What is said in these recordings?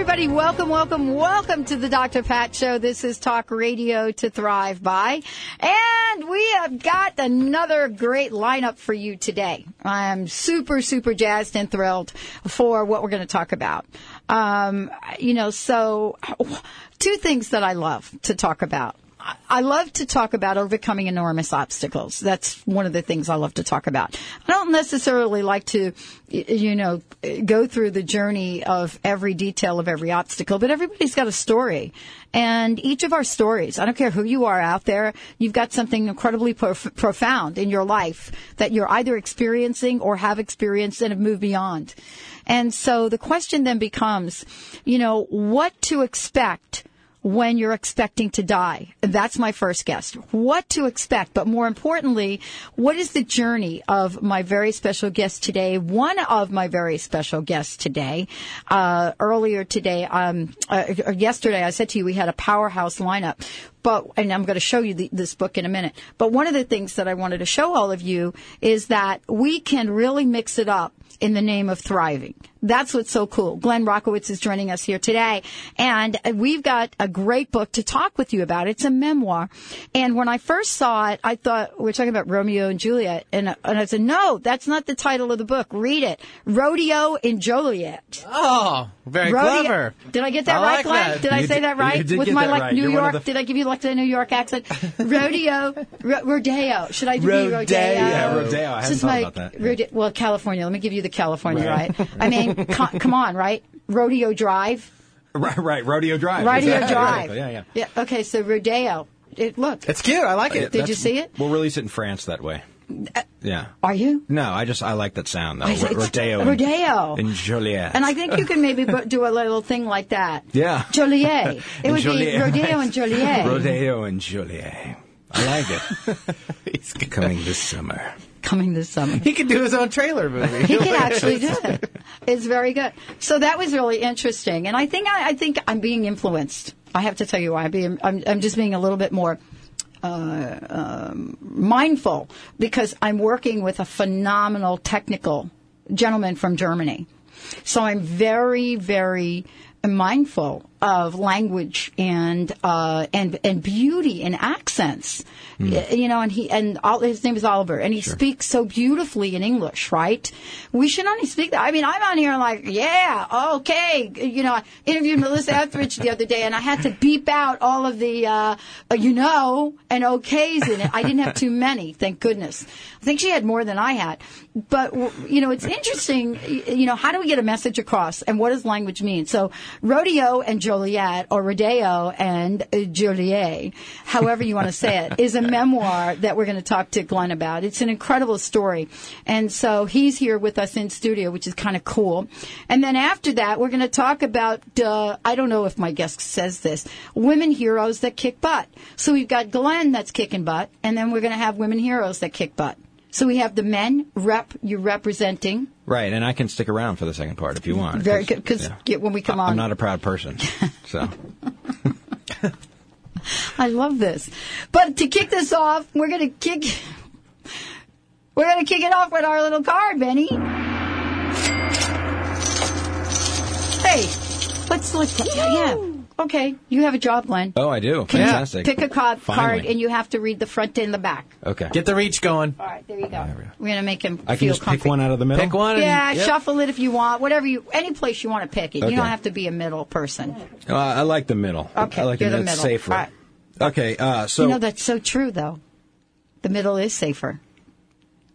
Everybody, welcome, welcome, welcome to the Dr. Pat Show. This is Talk Radio to Thrive By. And we have got another great lineup for you today. I'm super, super jazzed and thrilled for what we're going to talk about. Um, you know, so two things that I love to talk about. I love to talk about overcoming enormous obstacles. That's one of the things I love to talk about. I don't necessarily like to, you know, go through the journey of every detail of every obstacle, but everybody's got a story. And each of our stories, I don't care who you are out there, you've got something incredibly prof- profound in your life that you're either experiencing or have experienced and have moved beyond. And so the question then becomes, you know, what to expect when you're expecting to die? That's my first guest. What to expect, but more importantly, what is the journey of my very special guest today? One of my very special guests today, uh, earlier today, um, uh, yesterday, I said to you we had a powerhouse lineup but and I'm going to show you the, this book in a minute. But one of the things that I wanted to show all of you is that we can really mix it up in the name of thriving. That's what's so cool. Glenn Rockowitz is joining us here today, and we've got a great book to talk with you about. It's a memoir, and when I first saw it, I thought we are talking about Romeo and Juliet, and, and I said, no, that's not the title of the book. Read it, Rodeo and Juliet. Oh, very Rodeo- clever. Did I get that I right, like Glenn? that. Did I say did- that right you with my like right. New You're York? the- Did I give you like the New York accent? Rodeo, ro- rodeo. Should I do Rodeo. rodeo? Yeah, rodeo. I is thought my about that. rodeo- well, California. Let me give you the California right. I mean, co- come on, right? Rodeo Drive, Right, right. Rodeo Drive. Rodeo Exactly, Drive. Yeah, yeah. Yeah. Okay, so rodeo. It, look, It's cute. I like it. Did you see it? We'll release it in France that way. Uh, yeah. are you? No, I just I like that sound though. I said- Rodeo. and- Rodeo. And Joliet. And I think you can maybe bu- do a little thing like that. Yeah. Joliet. It would Joliet, be rodeo right. and Joliet. Rodeo and Joliet. I like it. He's good. Coming this summer. Coming this summer. He could do his own trailer movie. He can actually do it. It's very good. So that was really interesting, and I think I, I think I'm being influenced. I have to tell you why. I'm, being, I'm, I'm just being a little bit more uh, um, mindful because I'm working with a phenomenal technical gentleman from Germany. So I'm very, very mindful of language and uh, and and beauty and accents. Y- You know, and he and all, his name is Oliver, and he speaks so beautifully in English. Right? We should only speak that. I mean, I'm on here like, yeah, okay. You know, I interviewed Melissa Etheridge the other day, and I had to beep out all of the, uh, uh, you know, and okays in it. I didn't have too many, thank goodness. I think she had more than I had. But you know, it's interesting. You know, how do we get a message across, and what does language mean? So, rodeo and Joliet, or rodeo and uh, Joliet, however you want to say it, is a memoir that we're going to talk to Glenn about. It's an incredible story, and so he's here with us in studio, which is kind of cool. And then after that, we're going to talk about. Uh, I don't know if my guest says this. Women heroes that kick butt. So we've got Glenn that's kicking butt, and then we're going to have women heroes that kick butt. So we have the men rep you're representing. Right, and I can stick around for the second part if you mm-hmm. want. Very good, 'cause when we come I- on- I'm not a proud person, so I love this. But to kick this off, we're going to kick. We're going to kick it off with our little card, Benny. Hey, let's let's yeah. Okay, you have a job, Glenn. oh, I do. Can you Fantastic. pick a card, card, and you have to read the front and the back. Okay. Get the reach going. All right, there you go. we go. We're gonna make him I can feel just comfy. pick one out of the middle. Pick one. and- Yeah, yep. shuffle it if you want. Whatever you, any place you want to pick it. Okay. You don't have to be a middle person. Uh, I like the middle. Okay, I like you're the, the that's middle. safer. All right. Okay, uh, so you know that's so true, though. The middle is safer,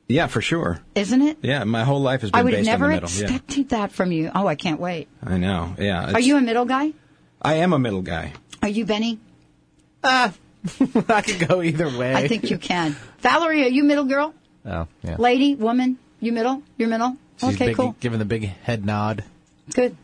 yeah, for sure. isn't it? Yeah, my whole life has been I would based never on the middle. Yeah. expected that from you. Oh, I can't wait. I know. Yeah. Are you a middle guy? I am a middle guy. Are you Benny? Ah, I could go either way. I think you can. Valerie, are you middle girl? Oh, yeah. Lady, woman? You middle? You're middle? She's okay, big, cool. Giving the big head nod. Good.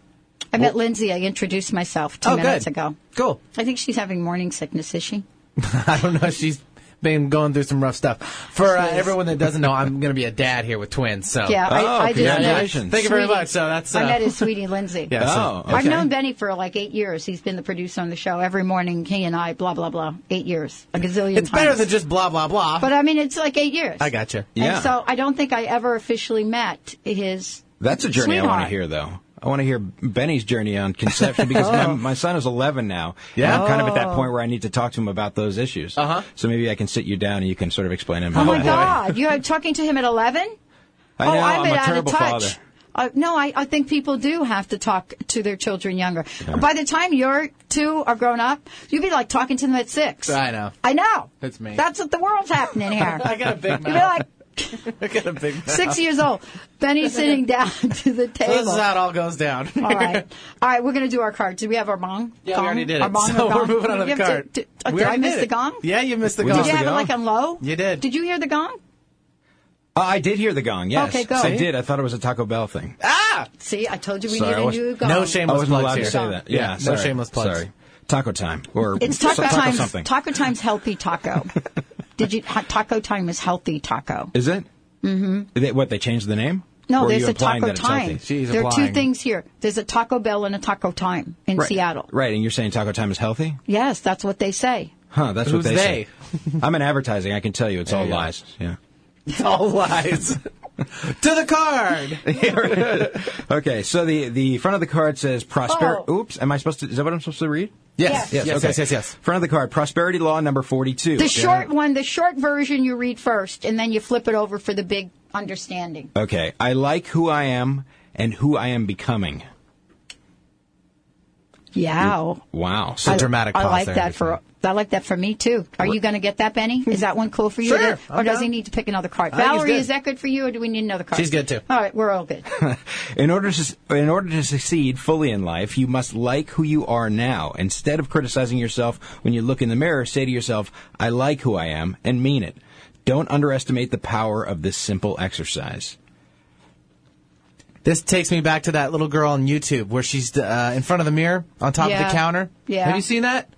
I met Lindsay. I introduced myself two oh, minutes good. ago. Cool. I think she's having morning sickness, is she? I don't know. She's been going through some rough stuff. For uh, everyone that doesn't know, I'm going to be a dad here with twins. So Yeah, I, Oh, I, I just met congratulations. Thank you very much. So that's, I uh, met his sweetie Lindsay. Yeah, so- Oh, okay. I've known Benny for like eight years. He's been the producer on the show every morning. He and I, blah blah blah, eight years, a gazillion it's times. better than just blah blah blah. But I mean, it's like eight years. I got gotcha. Yeah. And so I don't think I ever officially met his. That's a journey I want to hear, though. I want to hear Benny's journey on conception because my, my son is 11 now. Yeah? And I'm kind of at that point where I need to talk to him about those issues. Uh-huh. So maybe I can sit you down and you can sort of explain him. Oh my God! You're talking to him at eleven? I know, oh, I'm, I'm a out terrible of touch. father. Uh, no, I, I think people do have to talk to their children younger. By the time your two are grown up, you'd be like talking to them at six. I know. I know. That's me. That's what the world's happening here. I got a big You'd be mouth. like I got a big mouth. six years old. Benny's sitting down to the So table. this is how it all goes down. All right. All right, we're going to do our card. Did we have our bong? Yeah, gong? we already did Our it. bong So or we're moving on to the have card. did We did I already miss did the gong? Yeah, you missed the We Did you have it like on low? You did. Did you hear the gong? Oh, I did hear the gong, yes. Okay, go. I did. I thought it was a Taco Bell thing. Ah! See, I told you we Sorry, I need a was- new gong. No I shameless wasn't plugs allowed here. to say that. Yeah, Yeah, no shameless plugs. Sorry. Taco time. Or It's taco taco times. something. Taco times healthy taco. Did you? Taco time is healthy taco. Is it? Mm-hmm. what, they changed the name? No, Or there's a taco time. healthy? She's there are two things here. There's a Taco Bell and a Taco Time in Right. Seattle. Right, and you're saying taco time is healthy? Yes, that's what they say. Huh, that's Who's what they, they? say. I'm in advertising. I can tell you it's all you go. lies. Yeah. It's all lies. to the card. Okay, so the the front of the card says prosper. Oh. Oops, am I supposed to? Is that what I'm supposed to read? Yes. Yes. Yes. okay. Yes. Yes. Yes. Front of the card, prosperity law number forty-two. The short one, the short version, you read first, and then you flip it over for the big understanding. Okay, I like who I am and who I am becoming. Yeah. Wow. So I- dramatic I like there, that for. I like that for me too. Are you going to get that, Benny? Is that one cool for you? Sure, To- or I'm does he need to pick another card? I think Valerie, is that good for you, or do we need another card? She's good, too. All right, we're all good. In order to in order to succeed fully in life, you must like who you are now. Instead of criticizing yourself when you look in the mirror, say to yourself, "I like who I am," and mean it. Don't underestimate the power of this simple exercise. This takes me back to that little girl on YouTube where she's uh, in front of the mirror on top of the counter. Yeah. Have you seen that?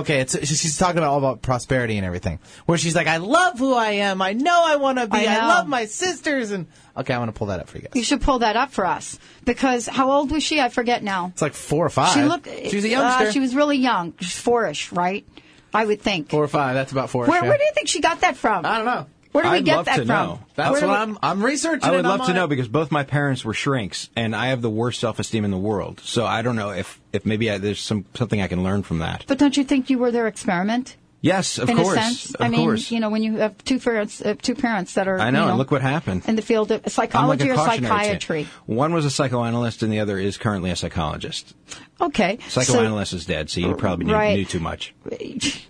Okay, it's she's talking about all about prosperity and everything. Where she's like, "I love who I am. I know I want to be. I I, love my sisters." And okay, I want to pull that up for you guys. You should pull that up for us because how old was she? I forget now. It's like four or five. She looked. She was a uh, youngster. she was really young, She's four-ish, right? I would think. four or five. That's about four. Where, where do you think she got that from? I don't know. Where do we I'd get love that to from? know. That's Where what we- I'm. I'm researching. I would it. I'm love to know it. because both my parents were shrinks, and I have the worst self-esteem in the world. So I don't know if, if maybe I, there's some something I can learn from that. But don't you think you were their experiment? Yes, of in course, a sense, of I mean, course. you know, when you have two parents, uh, two parents that are, I know, you and look what happened. in the field of I'm like psychology or cautionary tale. psychiatry. One was a psychoanalyst, and the other is currently a psychologist. Okay, so- Psychoanalyst is dead, so you probably knew, Right. knew too much.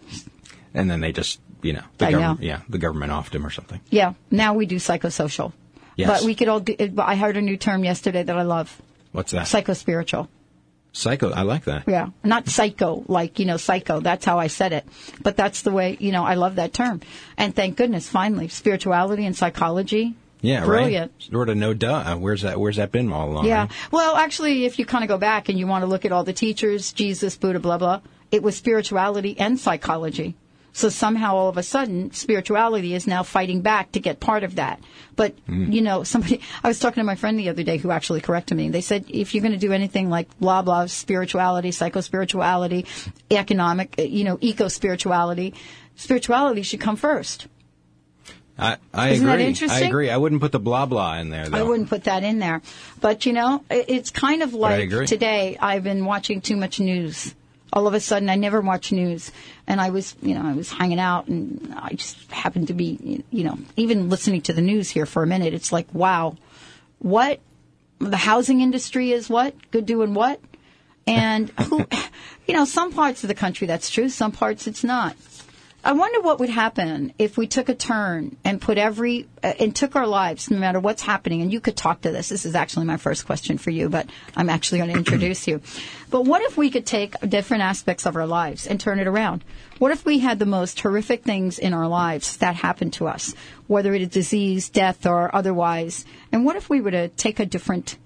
And then they just, you know, the I government, know. yeah, the government offed him or something. yeah, now we do psychosocial. Yes. But we could all do. I heard a new term yesterday that I love: What's that? psychospiritual. Psycho. I like that. Yeah, not psycho, like you know, psycho. That's how I said it. But that's the way you know. I love that term, and thank goodness, finally, spirituality and psychology. Yeah, brilliant. right. Sort of no duh. Uh, where's that? Where's that been all along? Yeah. right? Well, actually, if you kind of go back and you want to look at all the teachers, Jesus, Buddha, blah, blah, it was spirituality and psychology. So somehow all of a sudden, spirituality is now fighting back to get part of that. But, you know, somebody, I was talking to my friend the other day who actually corrected me. They said, if you're going to do anything like blah, blah, spirituality, psycho-spirituality, economic, uh, you know, eco-spirituality, spirituality should come first. I, I Isn't that agree. I agree. I wouldn't put the blah blah in there though. I wouldn't put that in there. But you know, it's kind of like agree. today I've been watching too much news. All of a sudden I never watch news and I was, you know, I was hanging out and I just happened to be, you know, even listening to the news here for a minute. It's like, wow, what the housing industry is what? Good doing what? And who, you know, some parts of the country that's true, some parts it's not. I wonder what would happen if we took a turn and put every uh, and took our lives, no matter what's happening. And you could talk to this. This is actually my first question for you, but I'm actually going to introduce you. But what if we could take different aspects of our lives and turn it around? What if we had the most horrific things in our lives that happened to us, whether it is disease, death, or otherwise? And what if we were to take a different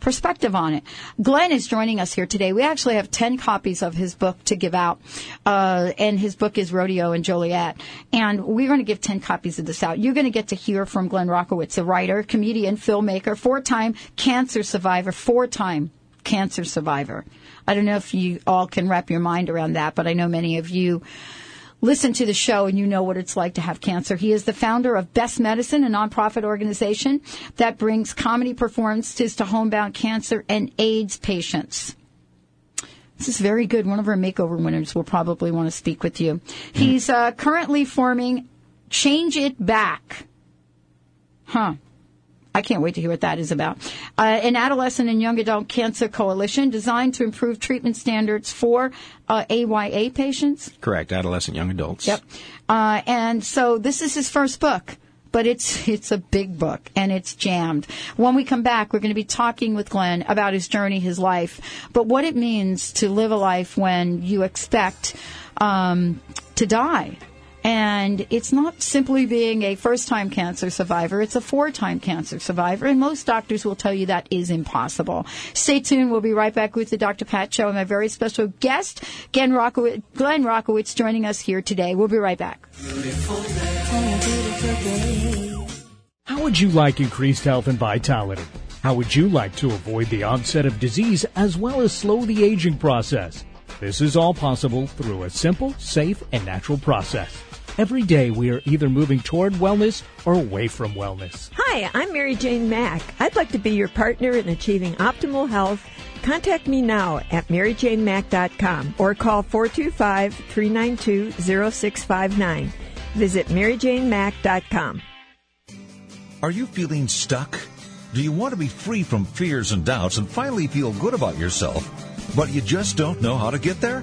perspective on it. Glenn is joining us here today. We actually have 10 copies of his book to give out. Uh, and his book is Rodeo and Joliet. And we're going to give 10 copies of this out. You're going to get to hear from Glenn Rockowitz, a writer, comedian, filmmaker, four-time cancer survivor, four-time cancer survivor. I don't know if you all can wrap your mind around that, but I know many of you listen to the show and you know what it's like to have cancer. He is the founder of Best Medicine, a nonprofit organization that brings comedy performances to homebound cancer and AIDS patients. This is very good. One of our makeover winners will probably want to speak with you. He's uh, currently forming Change It Back. Huh. I can't wait to hear what that is about. Uh, an adolescent and young adult cancer coalition designed to improve treatment standards for uh, AYA patients. Correct. Adolescent young adults. Yep. Uh, and so this is his first book. But it's it's a big book and it's jammed. When we come back, we're going to be talking with Glenn about his journey, his life, but what it means to live a life when you expect um, to die. And it's not simply being a first time cancer survivor, it's a four time cancer survivor. And most doctors will tell you that is impossible. Stay tuned. We'll be right back with the Dr. Pat Show and my very special guest, Glenn Rockowitz, Glenn Rockowitz joining us here today. We'll be right back. How would you like increased health and vitality? How would you like to avoid the onset of disease as well as slow the aging process? This is all possible through a simple, safe, and natural process. Every day we are either moving toward wellness or away from wellness. Hi, I'm Mary Jane Mack. I'd like to be your partner in achieving optimal health. Contact me now at maryjanemack.com or call 425-392-0659. Visit maryjanemack.com. Are you feeling stuck? Do you want to be free from fears and doubts and finally feel good about yourself, but you just don't know how to get there?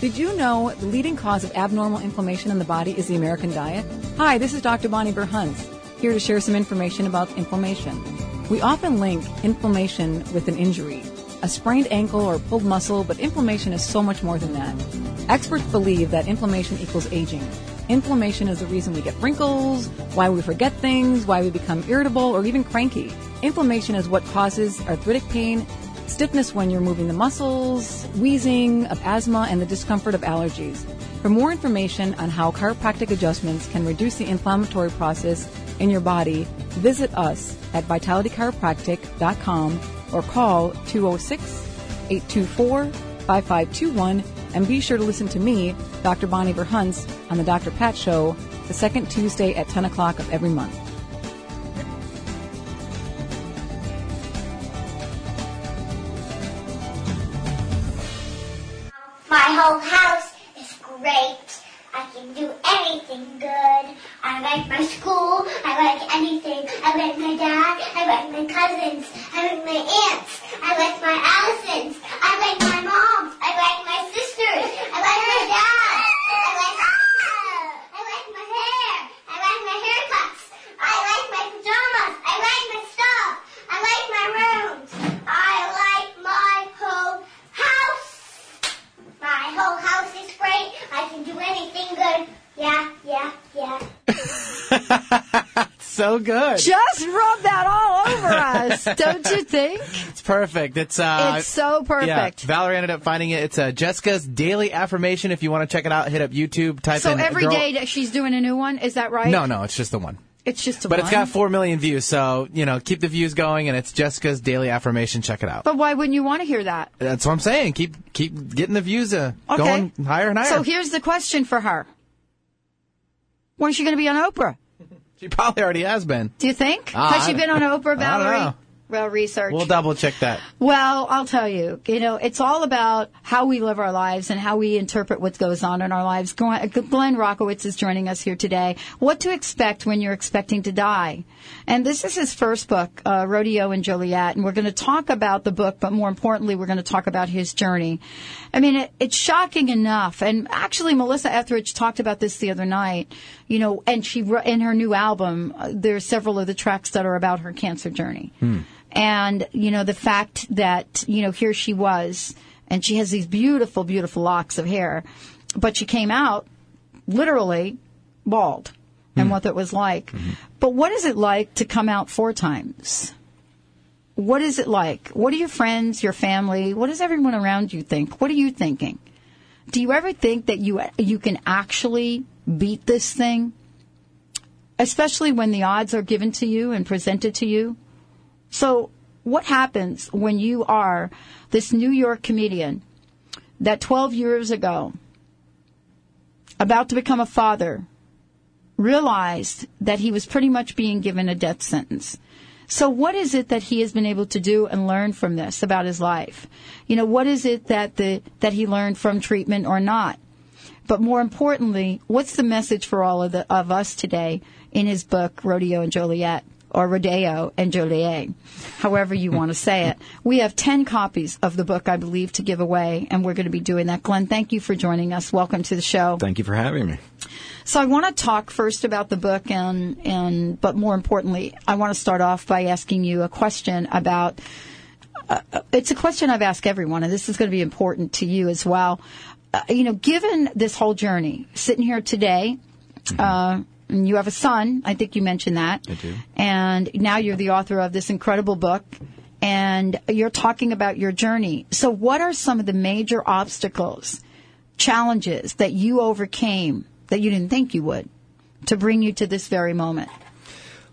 Did you know the leading cause of abnormal inflammation in the body is the American diet? Hi, this is Dr. Bonnie Berhuns, here to share some information about inflammation. We often link inflammation with an injury, a sprained ankle or pulled muscle, but inflammation is so much more than that. Experts believe that inflammation equals aging. Inflammation is the reason we get wrinkles, why we forget things, why we become irritable or even cranky. Inflammation is what causes arthritic pain, stiffness when you're moving the muscles, wheezing, of asthma, and the discomfort of allergies. For more information on how chiropractic adjustments can reduce the inflammatory process in your body, visit us at vitalitychiropractic.com or call 206 824 5521 and be sure to listen to me, Dr. Bonnie Verhunts, on the Dr. Pat Show, the second Tuesday at 10 o'clock of every month. I like my dad. I like my cousins. I like my aunts. I like my Allisons. I like my mom. I like my sisters. I like my dad. I like I like my hair. I like my haircuts. I like my pajamas. I like my stuff. I like my rooms. I like my whole house. My whole house is great. I can do anything good. Yeah, yeah, yeah. So good. Just rub that all over us, don't you think? It's perfect. It's uh, It's so perfect. Yeah, Valerie ended up finding it. It's uh, Jessica's daily affirmation. If you want to check it out, hit up YouTube. Type So in every girl- day that she's doing a new one, is that right? No, no, it's just the one. It's just a But one. it's got four million views, so you know, keep the views going. And it's Jessica's daily affirmation. Check it out. But why wouldn't you want to hear that? That's what I'm saying. Keep keep getting the views uh, Okay. going higher and higher. So here's the question for her. When is she going to be on Oprah? She probably already has been. Do you think? Ah, Has she been on Oprah, Valerie? Well, research. We'll double check that. Well, I'll tell you, you know, it's all about how we live our lives and how we interpret what goes on in our lives. Glenn Rockowitz is joining us here today. What to expect when you're expecting to die. And this is his first book, uh, Rodeo and Joliet. And we're going to talk about the book, but more importantly, we're going to talk about his journey. I mean, it, it's shocking enough. And actually, Melissa Etheridge talked about this the other night, you know, and she, in her new album, uh, there's several of the tracks that are about her cancer journey and you know the fact that you know here she was and she has these beautiful beautiful locks of hair but she came out literally bald and hmm. what that was like. Hmm. But what is it like to come out four times? What is it like? What do your friends your family? What does everyone around you think? What are you thinking? Do you ever think that you you can actually beat this thing? Especially when the odds are given to you and presented to you? So, what happens when you are this New York comedian that 12 years ago, about to become a father, realized that he was pretty much being given a death sentence? So, what is it that he has been able to do and learn from this about his life? You know, what is it that the that he learned from treatment or not? But more importantly, what's the message for all of the of us today in his book Rodeo and Joliet? Or Rodeo and Joliet, however you want to say it. We have 10 copies of the book, I believe, to give away, and we're going to be doing that. Glenn, thank you for joining us. Welcome to the show. Thank you for having me. So I want to talk first about the book, and and but more importantly, I want to start off by asking you a question about. Uh, it's a question I've asked everyone, and this is going to be important to you as well. Uh, you know, given this whole journey, sitting here today, uh, and you have a son. I think you mentioned that. I do. And now you're the author of this incredible book, and you're talking about your journey. So, what are some of the major obstacles, challenges that you overcame that you didn't think you would, to bring you to this very moment?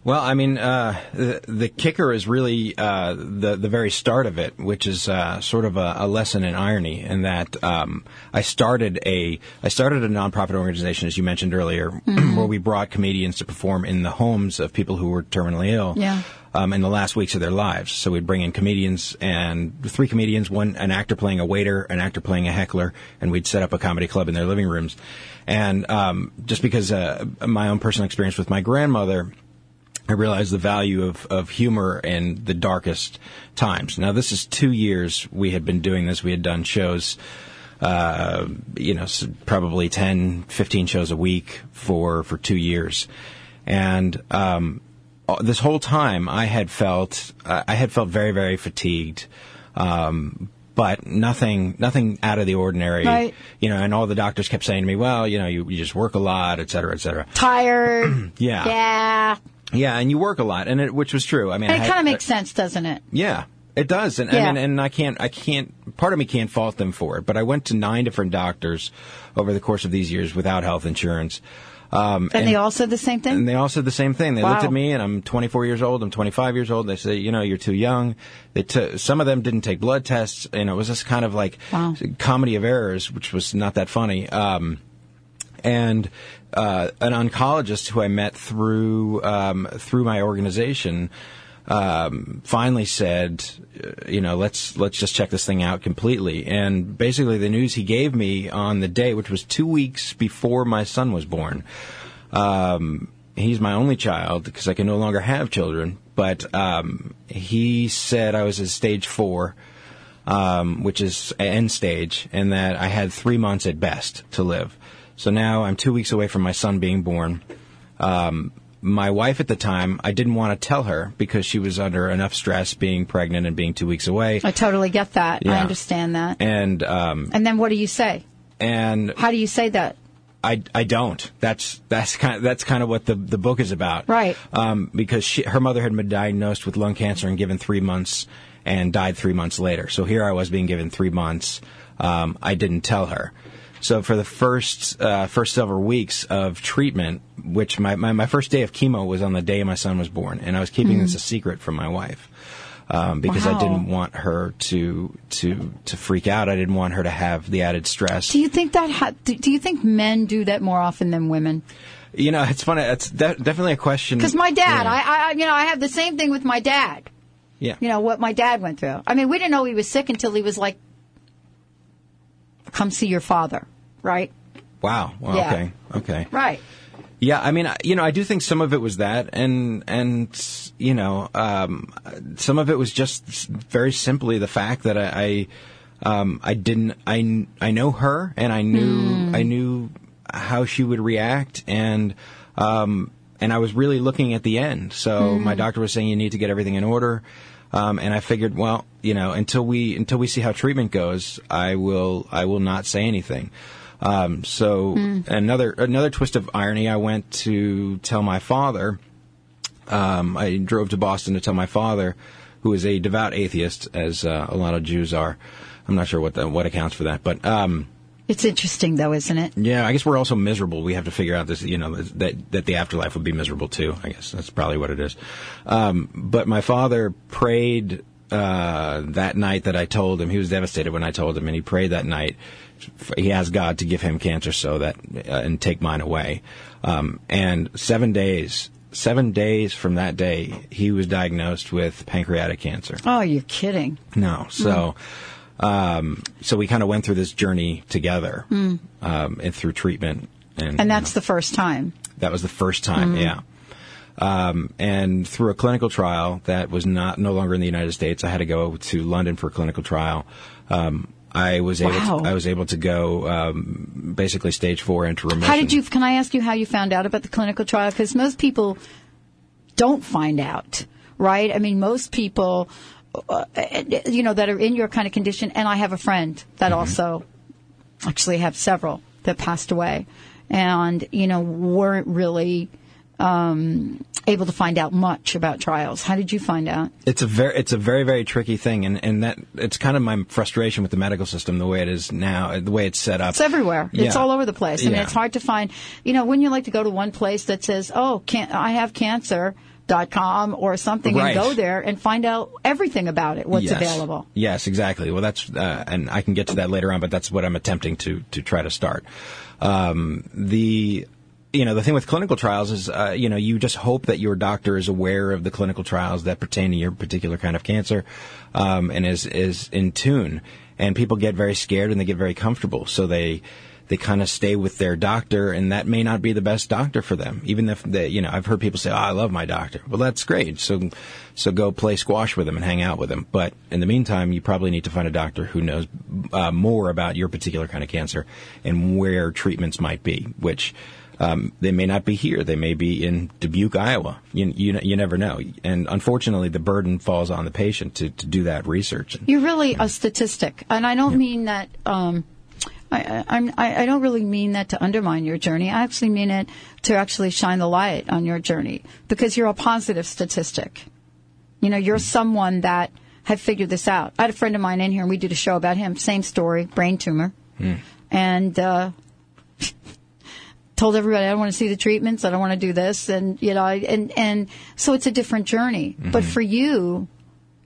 Well, I mean, uh, the, the kicker is really uh, the the very start of it, which is uh, sort of a, a lesson in irony, in that um, I started a I started a nonprofit organization, as you mentioned earlier, where we brought comedians to perform in the homes of people who were terminally ill. Yeah. Um, in the last weeks of their lives, so we'd bring in comedians and three comedians, one an actor playing a waiter, an actor playing a heckler, and we'd set up a comedy club in their living rooms. And um, just because uh, my own personal experience with my grandmother, I realized the value of, of humor in the darkest times. Now, this is two years we had been doing this. We had done shows, uh, you know, probably 10, 15 shows a week for, for two years. And, um, this whole time I had felt, uh, I had felt very, very fatigued. Um, but nothing, nothing out of the ordinary. Right. You know, and all the doctors kept saying to me, well, you know, you, you just work a lot, et cetera, et cetera. Tired. Yeah. Yeah. Yeah, and you work a lot, and it, which was true. I mean, And it kind of makes sense, doesn't it? Yeah, it does, and Yeah. I mean, and I can't, I can't. Part of me can't fault them for it, but I went to nine different doctors over the course of these years without health insurance. Um, And, they all said the same thing? and they all said the same thing. They looked at me, and I'm 24 years old. I'm 25 years old. They say, you know, you're too young. They t- some of them didn't take blood tests, and it was just kind of like Wow. comedy of errors, which was not that funny. Um, and uh, an oncologist who I met through um, through my organization um, finally said, uh, you know, let's let's just check this thing out completely. And basically, the news he gave me on the day, which was two weeks before my son was born. Um, he's my only child because I can no longer have children. But um, he said I was at stage four um, which is end stage, and that I had three months at best to live. So now I'm two weeks away from my son being born. Um, my wife at the time, I didn't want to tell her because she was under enough stress being pregnant and being two weeks away. I totally get that. I understand that. And um, And then what do you say? and How do you say that? I, I don't. That's that's kind of, that's kind of what the the book is about. Right. Um, because she, her mother had been diagnosed with lung cancer and given three months and died three months later. So here I was being given three months. Um, I didn't tell her. So for the first uh, first several weeks of treatment, which my, my, my first day of chemo was on the day my son was born, and I was keeping this a secret from my wife um, because I didn't want her to to to freak out. I didn't want her to have the added stress. Do you think that? Ha- do, do you think men do that more often than women? You know, it's funny. It's de- definitely a question. Because my dad, Yeah. I, I, you know, I have the same thing with my dad. yeah. You know what my dad went through. I mean, we didn't know he was sick until he was like, "Come see your father," right? Wow. Well, Yeah. Okay. Okay. Right. Yeah, I mean, you know, I do think some of it was that, and and you know, um, some of it was just very simply the fact that I, I, um, I didn't, I, I know her, and I knew, I knew how she would react, and um, and I was really looking at the end. So my doctor was saying you need to get everything in order. Um, and I figured, well, you know, until we until we see how treatment goes, I will I will not say anything. Um, so another another twist of irony, I went to tell my father. Um, I drove to Boston to tell my father, who is a devout atheist, as uh, a lot of Jews are. I'm not sure what the, what accounts for that, but um, It's interesting, though, isn't it? yeah, I guess we're also miserable. We have to figure out this, you know, that that the afterlife would be miserable too. I guess that's probably what it is. Um, but my father prayed uh, that night that I told him. He was devastated when I told him, and he prayed that night. He asked God to give him cancer so that uh, and take mine away. Um, and seven days, seven days from that day, he was diagnosed with pancreatic cancer. Oh, you're kidding. No. So, um, so we kind of went through this journey together, um, and through treatment, and, And that's the first time. that was the first time. Yeah. Um, and through a clinical trial that was not no longer in the United States, I had to go to London for a clinical trial. Um, I was able Wow. to, I was able to go um, basically stage four into remission. How did you? Can I ask you how you found out about the clinical trial? Because most people don't find out, right? I mean, most people, uh, you know, that are in your kind of condition. And I have a friend that Mm-hmm. also, actually, have several that passed away, and you know, weren't really um, able to find out much about trials. How did you find out? It's a very, it's a very, very tricky thing, and, and that it's kind of my frustration with the medical system, the way it is now, the way it's set up. It's everywhere. It's all over the place. I mean, it's hard to find. You know, when you like to go to one place that says, "Oh, can I have cancer." Dot com or something Right. and go there and find out everything about it, what's yes. available. Yes, exactly. Well, that's uh, and I can get to that later on, but that's what I'm attempting to to try to start. Um, the you know the thing with clinical trials is uh, you know you just hope that your doctor is aware of the clinical trials that pertain to your particular kind of cancer um, and is is in tune. And people get very scared and they get very comfortable, so they they kind of stay with their doctor, and that may not be the best doctor for them. Even if they, you know, I've heard people say, "Oh, I love my doctor." Well, that's great. So, so go play squash with them and hang out with them. But in the meantime, you probably need to find a doctor who knows uh, more about your particular kind of cancer and where treatments might be. Which um, they may not be here; they may be in Dubuque, Iowa. You, you you never know. And unfortunately, the burden falls on the patient to to do that research. You're really a statistic, and I don't mean that. Um, I, I, I'm- I, I don't really mean that to undermine your journey. I actually mean it to actually shine the light on your journey because you're a positive statistic. You know, you're someone that had figured this out. I had a friend of mine in here, and we did a show about him. Same story, brain tumor, and uh, told everybody I don't want to see the treatments. I don't want to do this, and you know, I- and and so it's a different journey. But for you,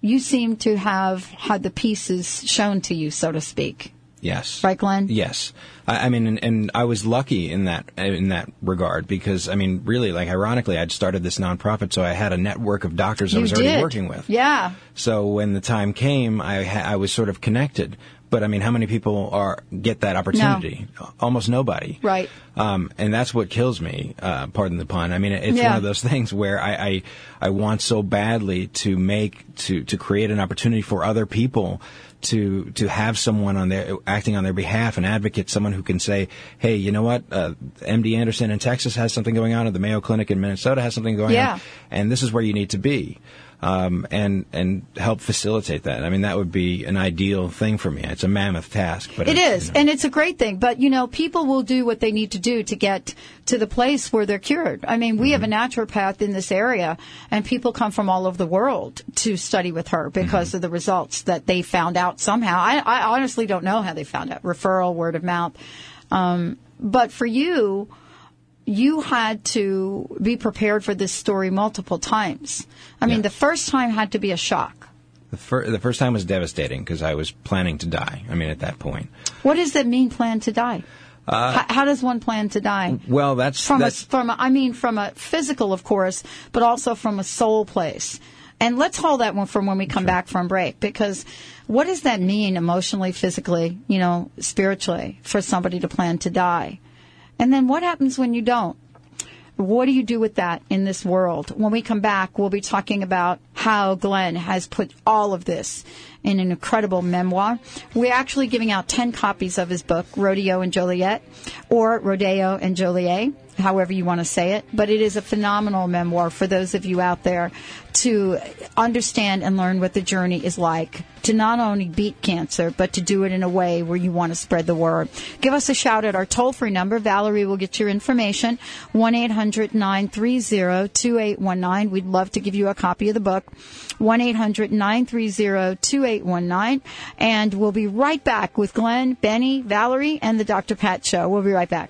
you seem to have had the pieces shown to you, so to speak. Yes. Right, Glenn? Yes. I, I mean, and, and I was lucky in that in that regard because I mean, really, like ironically, I'd started this nonprofit, so I had a network of doctors I was did. already working with. Yeah. So when the time came, I ha- I was sort of connected. But I mean, how many people are get that opportunity? Almost nobody. Right. Um, and that's what kills me. Uh, pardon the pun. I mean, it's Yeah. one of those things where I, I I want so badly to make to to create an opportunity for other people to to have someone on their acting on their behalf, an advocate, someone who can say, "Hey, you know what? Uh, MD Anderson in Texas has something going on, and the Mayo Clinic in Minnesota has something going Yeah. on, and this is where you need to be." Um, and and help facilitate that. I mean, that would be an ideal thing for me. It's a mammoth task, but It is, you know. and it's a great thing. But you know, people will do what they need to do to get to the place where they're cured. I mean, we have a Mm-hmm. naturopath in this area, and people come from all over the world to study with her because Mm-hmm. of the results that they found out somehow. I, I honestly don't know how they found out. Referral, word of mouth. Um, but for you, you had to be prepared for this story multiple times. I mean, Yeah. the first time had to be a shock. The, fir- the first time was devastating because I was planning to die. I mean, at that point. What does that mean, plan to die? Uh, how, how does one plan to die? Well, that's from a, that's from a, I mean from a physical, of course, but also from a soul place. And let's hold that one from when we come back from break because what does that mean emotionally, physically, you know, spiritually for somebody to plan to die? And then what happens when you don't? What do you do with that in this world? When we come back, we'll be talking about how Glenn has put all of this in an incredible memoir. We're actually giving out 10 copies of his book, Rodeo and Joliet, or Rodeo and Joliet, however you want to say it. But it is a phenomenal memoir for those of you out there to understand and learn what the journey is like to not only beat cancer, but to do it in a way where you want to spread the word. Give us a shout at our toll free number. Valerie will get your information. 1 800 930 2819. We'd love to give you a copy of the book. 1 800 930 2819. And we'll be right back with Glenn, Benny, Valerie, and the Dr. Pat Show. We'll be right back.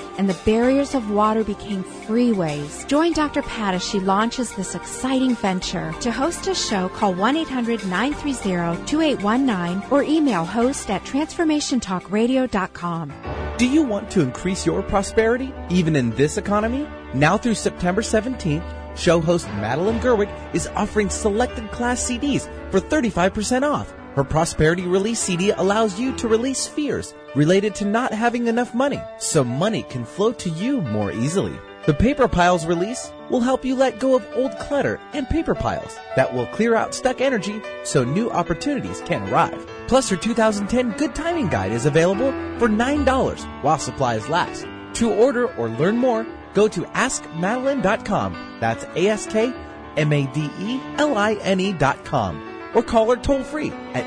and the barriers of water became freeways. Join Dr. Pat as she launches this exciting venture. To host a show, call 1-800-930-2819 or email host at transformationtalkradio.com. Do you want to increase your prosperity, even in this economy? Now through September 17th, show host Madeline Gerwick is offering selected class CDs for 35% off. Her Prosperity Release CD allows you to release fears related to not having enough money, so money can flow to you more easily. The Paper Piles release will help you let go of old clutter and paper piles that will clear out stuck energy so new opportunities can arrive. Plus, her 2010 Good Timing Guide is available for $9 while supplies last. To order or learn more, go to askmadeline.com. That's A-S-K-M-A-D-E-L-I-N-E dot com. Or call her toll free at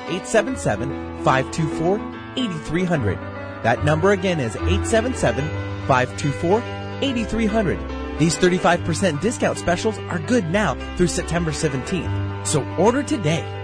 877-524-8300. That number again is 877-524-8300. These 35% discount specials are good now through September 17th. So order today.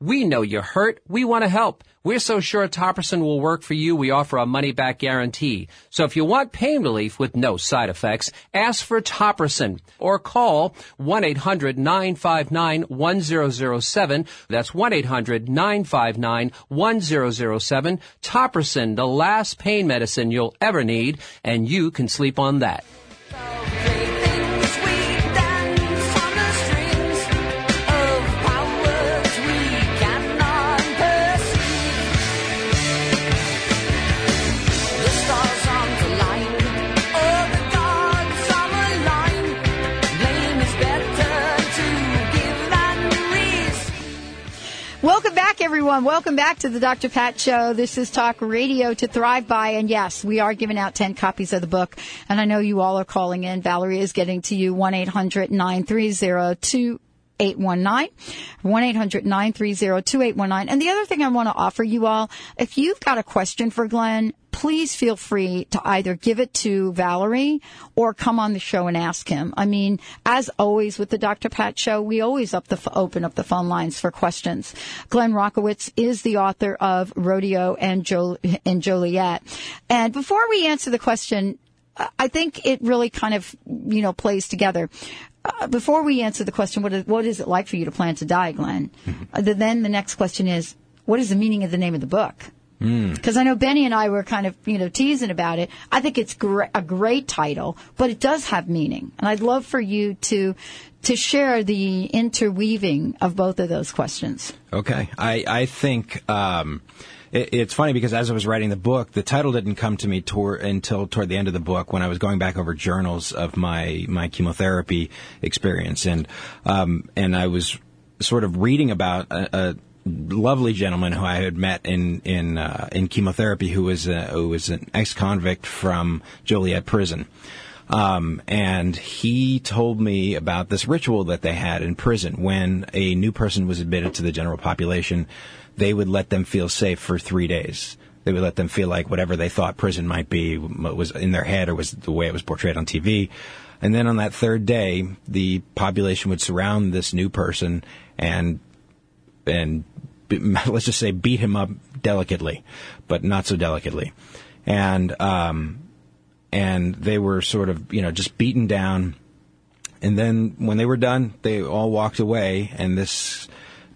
We know you're hurt. We want to help. We're so sure Topricin will work for you, we offer a money back guarantee. So if you want pain relief with no side effects, ask for Topricin or call 1-800-959-1007. That's 1-800-959-1007. Topricin, the last pain medicine you'll ever need, and you can sleep on that. Welcome back, everyone. Welcome back to the Dr. Pat Show. This is Talk Radio to Thrive By. And yes, we are giving out 10 copies of the book. And I know you all are calling in. Valerie is getting to you 1 800 930 2819, 1-800-930-2819. And the other thing I want to offer you all, if you've got a question for Glenn, please feel free to either give it to Valerie or come on the show and ask him. I mean, as always with the Dr. Pat show, we always up the, open up the phone lines for questions. Glenn Rockowitz is the author of Rodeo and, and Joliet. And before we answer the question, I think it really kind of, you know, plays together. Uh, before we answer the question, what is, what is it like for you to plan to die, Glenn? Uh, then the next question is, what is the meaning of the name of the book? Because I know Benny and I were kind of, you know, teasing about it. I think it's gr- a great title, but it does have meaning, and I'd love for you to to share the interweaving of both of those questions. Okay, I I think. Um, it, it's funny because as I was writing the book, the title didn't come to me tor- until toward the end of the book when I was going back over journals of my my chemotherapy experience, and um, and I was sort of reading about a, a lovely gentleman who I had met in in uh, in chemotherapy, who was a, who was an ex convict from Joliet prison. Um, and he told me about this ritual that they had in prison when a new person was admitted to the general population. They would let them feel safe for three days. They would let them feel like whatever they thought prison might be was in their head or was the way it was portrayed on TV. And then on that third day, the population would surround this new person and and let's just say beat him up delicately, but not so delicately. And um, and they were sort of you know just beaten down. And then when they were done, they all walked away, and this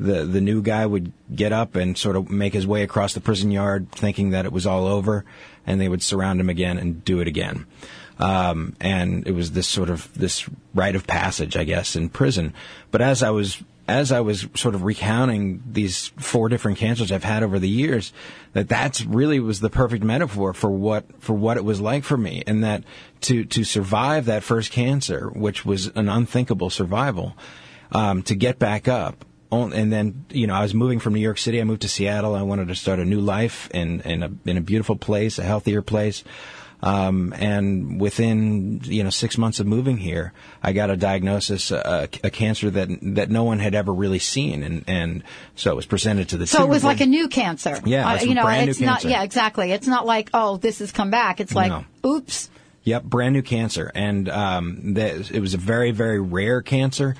the the new guy would get up and sort of make his way across the prison yard, thinking that it was all over, and they would surround him again and do it again. Um, and it was this sort of this rite of passage, I guess, in prison. But as I was as I was sort of recounting these four different cancers I've had over the years, that that's really was the perfect metaphor for what for what it was like for me, and that to to survive that first cancer, which was an unthinkable survival, um, to get back up. And then, you know, I was moving from New York City. I moved to Seattle. I wanted to start a new life in, in a, in a beautiful place, a healthier place. Um, and within you know six months of moving here, I got a diagnosis, a, a cancer that that no one had ever really seen, and and so it was presented to the. So it was like a new cancer. Yeah, uh, you know, it's not. cancer. Yeah, exactly. It's not like oh, this has come back. It's like No. oops. Yep, brand new cancer, and um, that, it was a very, very rare cancer.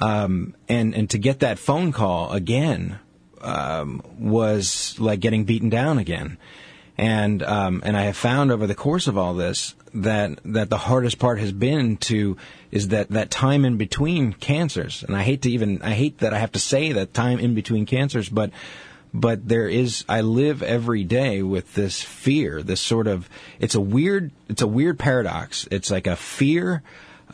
Um, and and to get that phone call again um, was like getting beaten down again. And um, and I have found over the course of all this that that the hardest part has been to is that that time in between cancers. And I hate to even I hate that I have to say that time in between cancers, but but there is I live every day with this fear, this sort of it's a weird it's a weird paradox. It's like a fear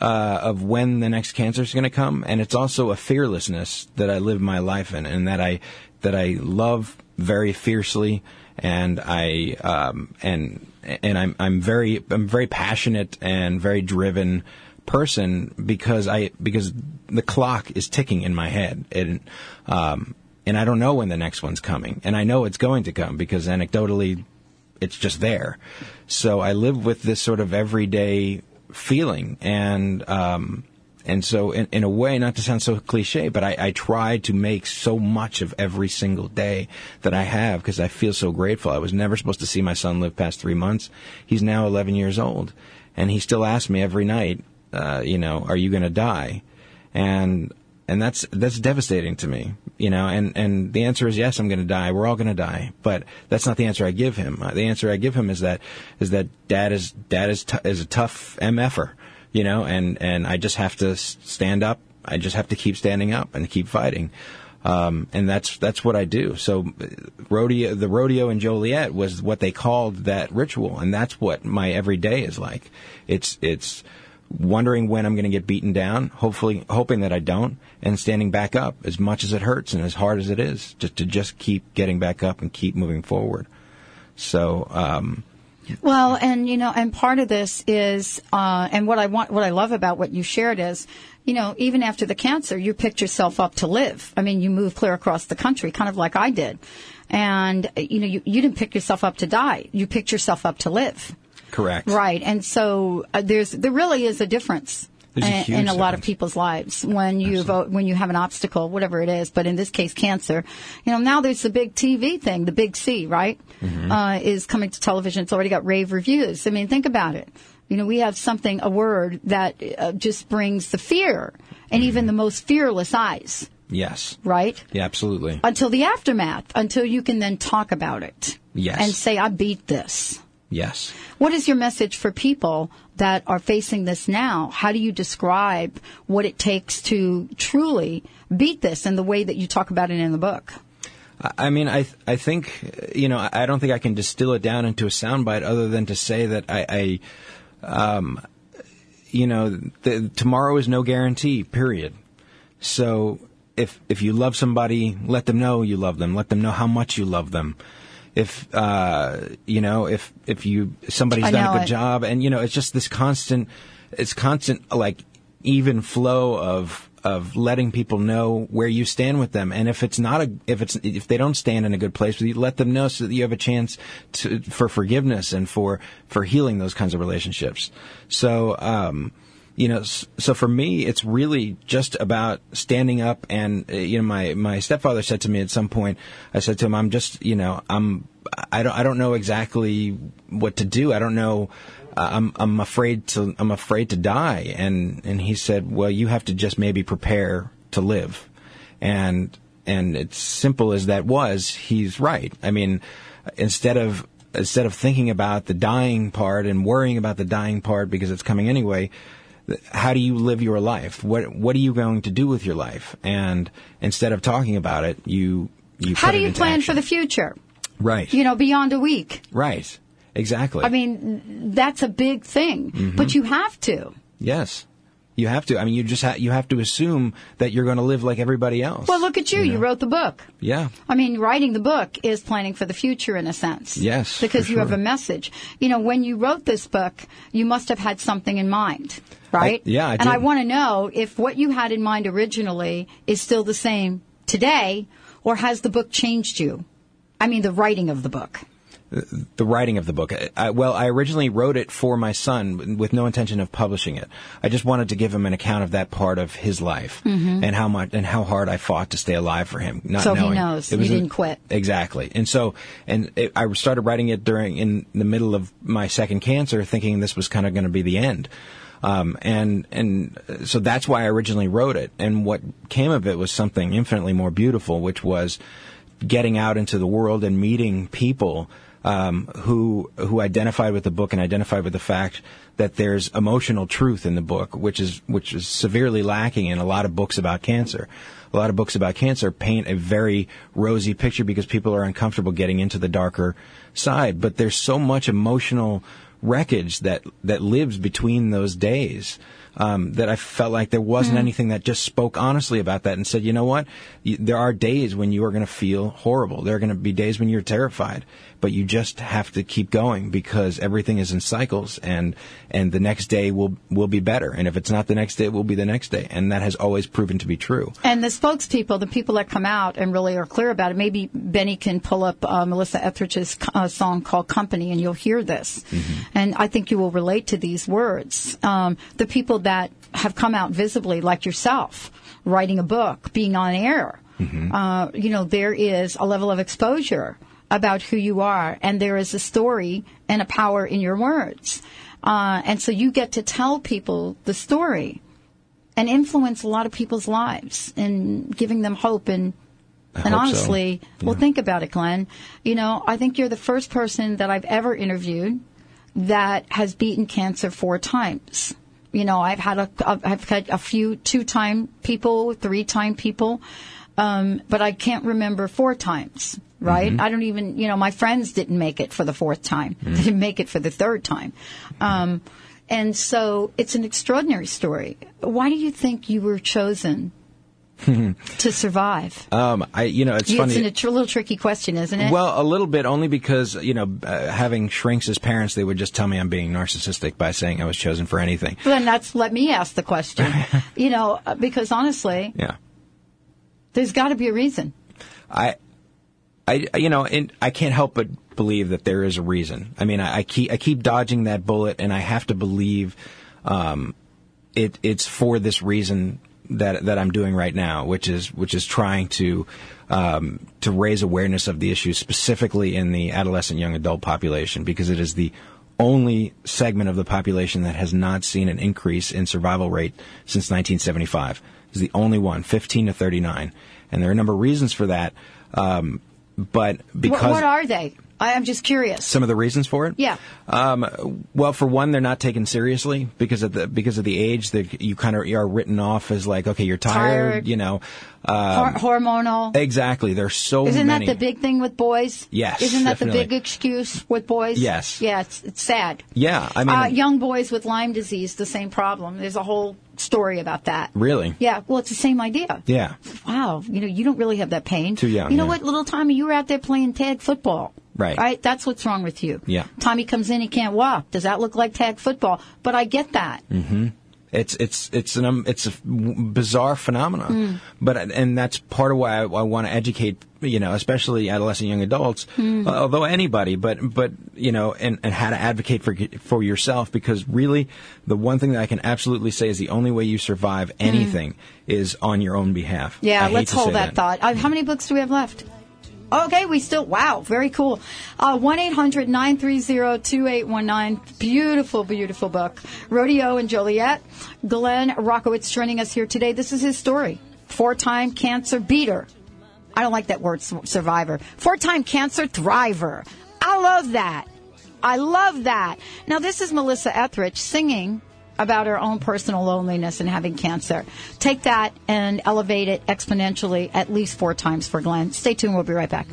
uh, of when the next cancer is going to come, and it's also a fearlessness that I live my life in, and that I that I love very fiercely, and I um, and and I'm I'm very I'm very passionate and very driven person because I because the clock is ticking in my head and um and I don't know when the next one's coming and I know it's going to come because anecdotally it's just there. So I live with this sort of everyday feeling. And um and so in, in a way not to sound so cliche but I, I try to make so much of every single day that I have because I feel so grateful. I was never supposed to see my son live past three months. He's now 11 years old and he still asks me every night uh, you know, are you going to die? And and that's that's devastating to me, you know. And and the answer is yes, I'm going to die. We're all going to die, but that's not the answer I give him. Uh, The answer I give him is that is that dad is dad is t- is a tough mf'er, you know, and and I just have to stand up. I just have to keep standing up and keep fighting. Um, and that's that's what I do. So, uh, rodeo, the rodeo in Joliet was what they called that ritual, and that's what my everyday is like. It's it's wondering when I'm going to get beaten down, hopefully hoping that I don't, and standing back up as much as it hurts and as hard as it is, just to just keep getting back up and keep moving forward. So, um, Well, and you know, and part of this is, uh, and what I want, what I love about what you shared is, you know, even after the cancer, you picked yourself up to live. I mean, you moved clear across the country, kind of like I did, and you know, you, you didn't pick yourself up to die. You picked yourself up to live. Correct. Right, and so uh, there's there really is a difference. A in- a lot of people's lives when you vote, when you have an obstacle, whatever it is, but in this case, cancer. You know, now there's the big TV thing, the big C, right? Mm-hmm. Uh, is coming to television. It's already got rave reviews. I mean, think about it. You know, we have something, a word that uh, just brings the fear and Mm-hmm. even the most fearless eyes, Yes. right? Yeah, absolutely. Until the aftermath, until you can then talk about it Yes. and say, I beat this. Yes. What is your message for people that are facing this now? How do you describe what it takes to truly beat this in the way that you talk about it in the book? I mean, I th- I think you know, I don't think I can distill it down into a soundbite other than to say that I, I um, you know, the, tomorrow is no guarantee. Period. So if if you love somebody, let them know you love them. Let them know how much you love them. If uh, you know, if if you somebody's I done know a good job, and you know, it's just this constant, it's constant like even flow of of letting people know where you stand with them, and if it's not a if it's if they don't stand in a good place with you, let them know so that you have a chance to for forgiveness and for for healing those kinds of relationships. So. um you know, so for me, it's really just about standing up. And uh, you know, my my stepfather said to me at some point, I said to him, "I'm just, you know, I'm, I don't, I don't know exactly what to do. I don't know. Uh, I'm, I'm afraid to, I'm afraid to die." And and he said, "Well, you have to just maybe prepare to live." And and it's simple as that was, he's right. I mean, instead of instead of thinking about the dying part and worrying about the dying part because it's coming anyway, how do you live your life? What what are you going to do with your life? And instead of talking about it, you you How do you plan action. for the future? right You know, beyond a week. right exactly I mean, that's a big thing, Mhm. but you have to. yes you have to I mean you just ha- you have to assume that you're going to live like everybody else Well, look at you. You wrote the book. yeah I mean, writing the book is planning for the future in a sense. Yes, Because you have a message. You know, when you wrote this book, you must have had something in mind, right? I- yeah, I And. I want to know if what you had in mind originally is still the same today, or has the book changed you? I mean, the writing of the book. The writing of the book. I, well, I originally wrote it for my son with no intention of publishing it. I just wanted to give him an account of that part of his life Mhm. and how much and how hard I fought to stay alive for him. Not So he knows It you was a- didn't quit. Exactly. And so, and it, I started writing it during in the middle of my second cancer, thinking this was kind of going to be the end. Um, and and so that's why I originally wrote it. And what came of it was something infinitely more beautiful, which was getting out into the world and meeting people um, who who identified with the book and identified with the fact that there's emotional truth in the book, which is which is severely lacking in a lot of books about cancer. A lot of books about cancer paint a very rosy picture because people are uncomfortable getting into the darker side. But there's so much emotional wreckage that that lives between those days um, that I felt like there wasn't Mhm. anything that just spoke honestly about that and said, you know what, you, there are days when you are going to feel horrible. There are going to be days when you're terrified, but you just have to keep going because everything is in cycles, and and the next day will will be better. And if it's not the next day, it will be the next day, and that has always proven to be true. And the spokespeople, the people that come out and really are clear about it, maybe Benny can pull up uh, Melissa Etheridge's uh, song called Company and you'll hear this. And I think you will relate to these words. Um, the people that have come out visibly, like yourself, writing a book, being on air, uh, you know, there is a level of exposure about who you are, and there is a story and a power in your words. Uh, and so you get to tell people the story and influence a lot of people's lives and giving them hope and I and hope so. honestly, well, think about it, Glenn. You know, I think you're the first person that I've ever interviewed that has beaten cancer four times. You know, I've had a, I've had a few two-time people, three-time people, um, but I can't remember four times. Right? Mhm. I don't even, you know, my friends didn't make it for the fourth time. They didn't make it for the third time. Um, and so it's an extraordinary story. Why do you think you were chosen to survive? Um, I, you know, it's it's funny. a tr- little tricky question, isn't it? Well, a little bit, only because you know, uh, having shrinks as parents, they would just tell me I'm being narcissistic by saying I was chosen for anything. then that's let me ask the question. you know, uh, because honestly, Yeah, there's got to be a reason. I, I, you know, and I can't help but believe that there is a reason. I mean, I, I keep I keep dodging that bullet, and I have to believe, um, it it's for this reason that that I'm doing right now, which is which is trying to um, to raise awareness of the issue specifically in the adolescent young adult population because it is the only segment of the population that has not seen an increase in survival rate since 1975. It's the only one, 15 to 39, and there are a number of reasons for that. Um, but What, because what are they? I, I'm just curious. some of the reasons for it, Yeah. um, well, for one, they're not taken seriously because of the because of the age that you kind of are written off as like, okay, you're tired, Tired. you know. Hor- Um, hormonal. exactly. There's so Isn't many. that the big thing with boys? Yes, Isn't that definitely. the big excuse with boys? Yes. Yeah, it's, it's sad. yeah, I mean, uh, young boys with Lyme disease, the same problem. There's a whole story about that. really. Yeah, well, it's the same idea. Yeah. Wow, you know, you don't really have that pain. Too young, You know yeah. what, little Tommy, you were out there playing tag football. Right. Right? That's what's wrong with you. Yeah. Tommy comes in, he can't walk. Does that look like tag football? But I get that. hmm It's it's it's an um, it's a bizarre phenomenon, Mm. but and that's part of why I, I want to educate you know especially adolescent young adults, Mm. although anybody, but but you know and, and how to advocate for for yourself because really the one thing that I can absolutely say is the only way you survive anything is on your own behalf. Mm. Yeah, let's hold that, thought. Uh, how many books do we have left? Okay, we still, wow, very cool. Uh, 1 800 930 2819. Beautiful, beautiful book. Rodeo and Joliet. Glenn Rockowitz joining us here today. This is his story. Four time cancer beater. I don't like that word, survivor. Four time cancer thriver. I love that. I love that. Now, this is Melissa Etheridge singing about her own personal loneliness and having cancer. Take that and elevate it exponentially at least four times for Glenn. Stay tuned. We'll be right back.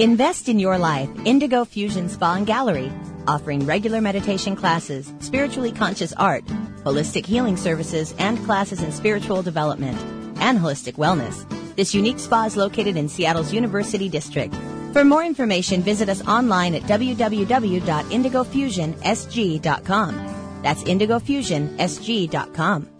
Invest in your life. Indigo Fusion Spa and Gallery, offering regular meditation classes, spiritually conscious art, holistic healing services, and classes in spiritual development and holistic wellness. This unique spa is located in Seattle's University District. For more information, visit us online at www.indigofusionsg.com. That's indigofusionsg.com.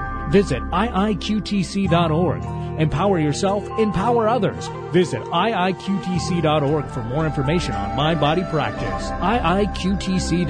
Visit iiqtc.org. Empower yourself, empower others. Visit iiqtc.org for more information on mind body practice. iiqtc.org.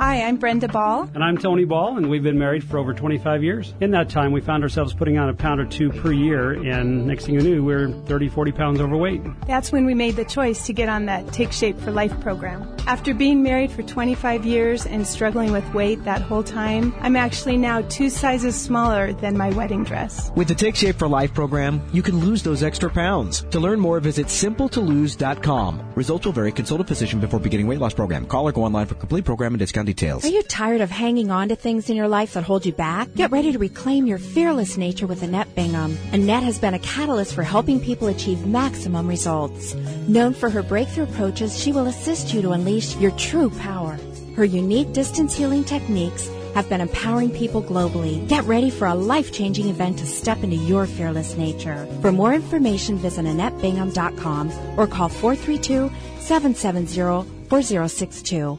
Hi, I'm Brenda Ball. And I'm Tony Ball, and we've been married for over 25 years. In that time, we found ourselves putting on a pound or two per year, and next thing you knew, we we're 30, 40 pounds overweight. That's when we made the choice to get on that Take Shape for Life program. After being married for 25 years and struggling with weight that whole time, I'm actually now two sizes smaller than my wedding dress. With the Take Shape for Life program, you can lose those extra pounds. To learn more, visit simpletolose.com. Results will vary. Consult a physician before beginning weight loss program. Call or go online for complete program and discount details. Are you tired of hanging on to things in your life that hold you back? Get ready to reclaim your fearless nature with Annette Bingham. Annette has been a catalyst for helping people achieve maximum results. Known for her breakthrough approaches, she will assist you to unleash your true power. Her unique distance healing techniques have been empowering people globally. Get ready for a life changing event to step into your fearless nature. For more information, visit AnnetteBingham.com or call 432 770 4062.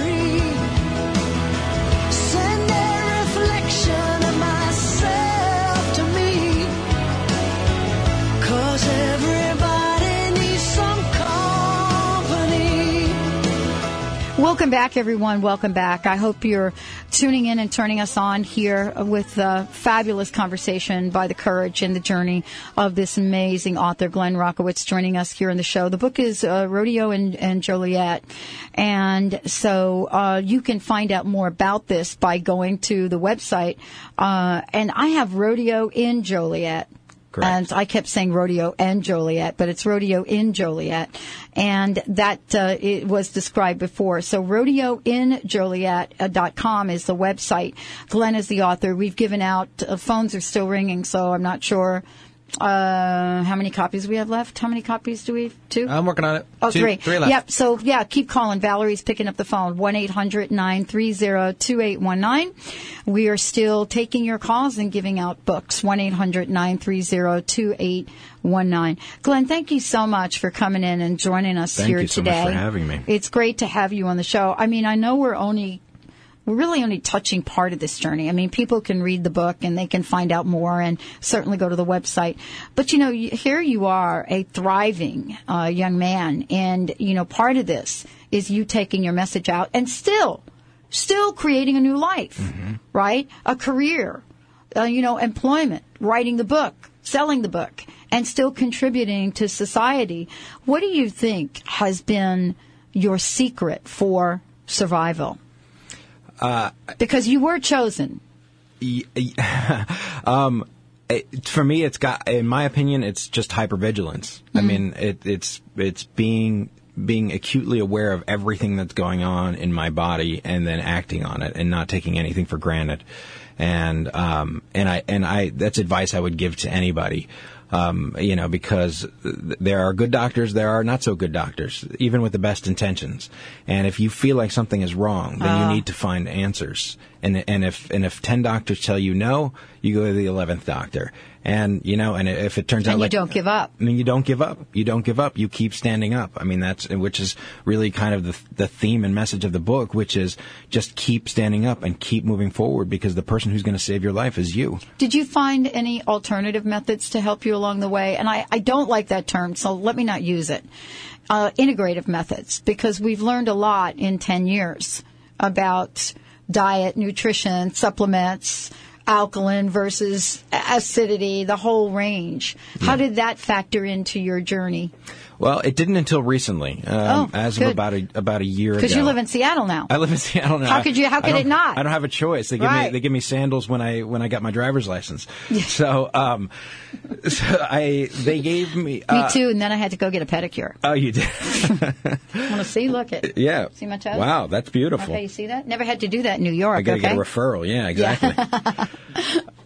Welcome back, everyone. Welcome back. I hope you're tuning in and turning us on here with a fabulous conversation by the courage and the journey of this amazing author, Glenn Rockowitz, joining us here in the show. The book is uh, Rodeo and, and Joliet. And so uh, you can find out more about this by going to the website. Uh, and I have Rodeo in Joliet. Correct. And I kept saying rodeo and Joliet, but it's rodeo in Joliet. And that uh, it was described before. So rodeoinjoliet.com is the website. Glenn is the author. We've given out, uh, phones are still ringing, so I'm not sure uh, how many copies we have left. How many copies do we have? Two? I'm working on it. Oh, Two- three. Three left. Yep. So yeah, keep calling. Valerie's picking up the phone. One eight hundred nine three zero two eight one nine. We are still taking your calls and giving out books. One eight hundred nine three zero two eight one nine. Glenn, thank you so much for coming in and joining us Thank here today. Thank you so much for having me. It's great to have you on the show. I mean, I know we're only we're really only touching part of this journey. I mean, people can read the book and they can find out more and certainly go to the website. But you know, here you are, a thriving uh, young man, and you know, part of this is you taking your message out and still, still creating a new life, right? A career, uh, you know, employment, writing the book, selling the book, and still contributing to society. What do you think has been your secret for survival? Uh, Because you were chosen. um, it, for me, it's got, in my opinion, it's just hypervigilance. I Mhm. mean, it, it's it's being being acutely aware of everything that's going on in my body and then acting on it and not taking anything for granted. And um, and I and I that's advice I would give to anybody. Um, you know, because there are good doctors, there are not so good doctors, even with the best intentions. And if you feel like something is wrong, then Ah. you need to find answers. And and if and if ten doctors tell you no, you go to the eleventh doctor. And you know, and if it turns out you like don't give up. I mean, you don't give up. You don't give up. You keep standing up. I mean, that's which is really kind of the the theme and message of the book, which is just keep standing up and keep moving forward because the person who's going to save your life is you. Did you find any alternative methods to help you along the way? And I, I don't like that term, so let me not use it. Uh, integrative methods, because we've learned a lot in 10 years about diet, nutrition, supplements, alkaline versus acidity, the whole range. How did that factor into your journey? Well, it didn't until recently, um, Oh, as good. of about a about a year ago. Because you live in Seattle now. I live in Seattle now. How could you- how could it not? I don't have a choice. They give me they give me sandals when I when I got my driver's license. So, um, so I they gave me. Me Uh, too, and then I had to go get a pedicure. Oh, you did. Want to see? Look at. yeah. See my toes? Wow, that's beautiful. Okay, you see that? Never had to do that in New York. I got to okay? get a referral. Yeah, exactly.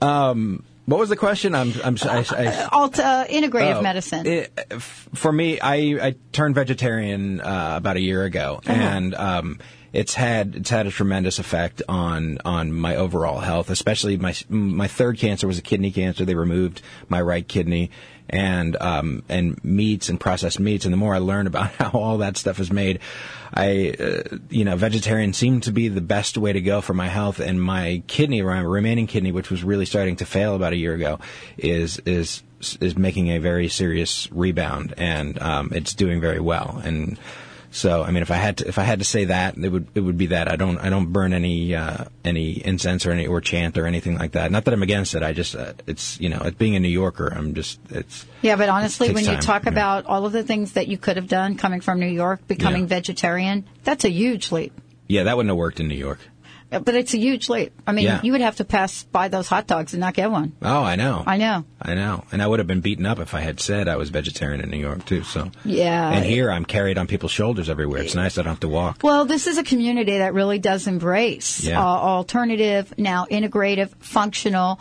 um, what was the question? I'm. I'm. I, I, Alt, uh, integrative Oh, medicine. it- for me, I, I turned vegetarian uh, about a year ago, Uh-huh. and um, it's had it's had a tremendous effect on on my overall health. Especially my my third cancer was a kidney cancer. They removed my right kidney, and um, and meats and processed meats. And the more I learn about how all that stuff is made, I uh, you know vegetarian seemed to be the best way to go for my health. And my kidney, my remaining kidney, which was really starting to fail about a year ago, is is is making a very serious rebound, and um, it's doing very well. And so, I mean, if I had to, if I had to say that, it would it would be that. I don't I don't burn any uh, any incense or any or chant or anything like that. Not that I'm against it. I just uh, it's you know, it being a New Yorker, I'm just it's Yeah, but honestly, when you time, talk yeah. about all of the things that you could have done coming from New York, becoming vegetarian, that's a huge leap. yeah, that wouldn't have worked in New York. But it's a huge leap. I mean, Yeah. you would have to pass by those hot dogs and not get one. Oh, I know. I know. I know. And I would have been beaten up if I had said I was vegetarian in New York too. So Yeah. And here I'm carried on people's shoulders everywhere. It's nice I don't have to walk. Well, this is a community that really does embrace Yeah. uh, alternative, now integrative, functional